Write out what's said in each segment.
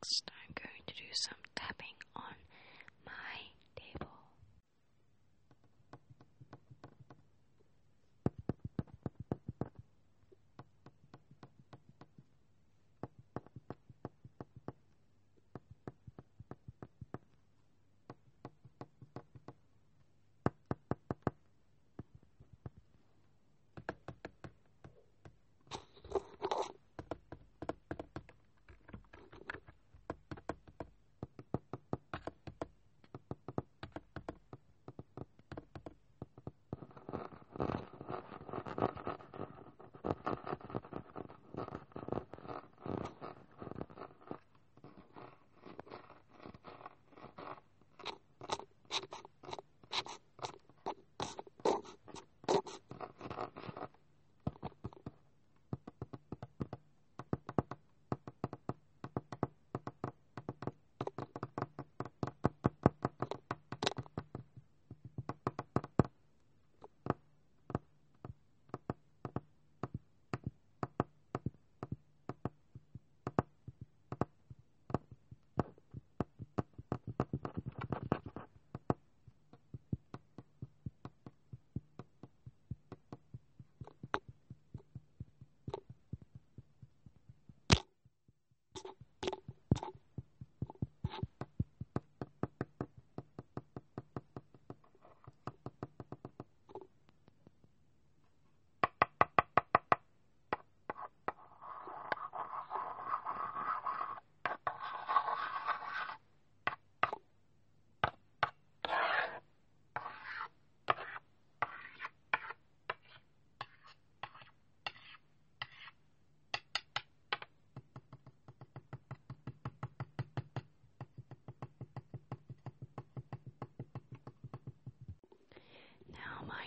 Next, I'm going to do some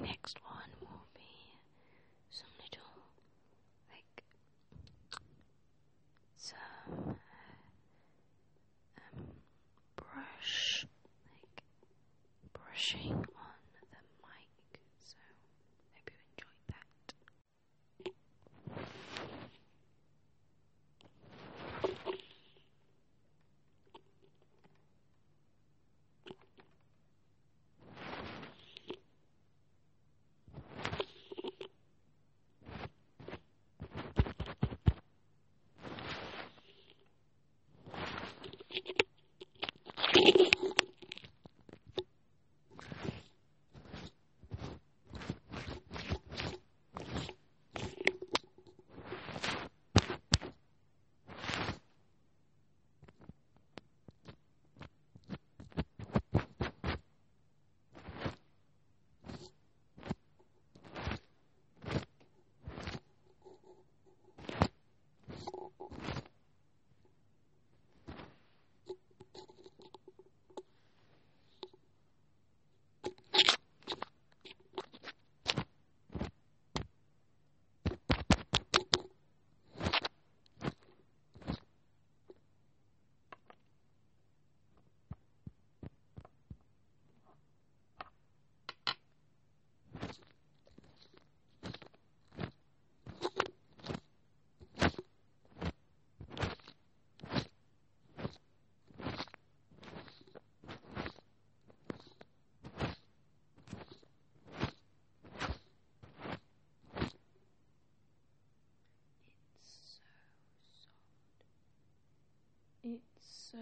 next one It's so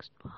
next one.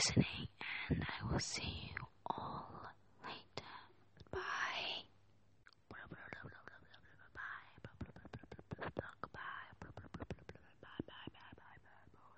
listening, and I will see you.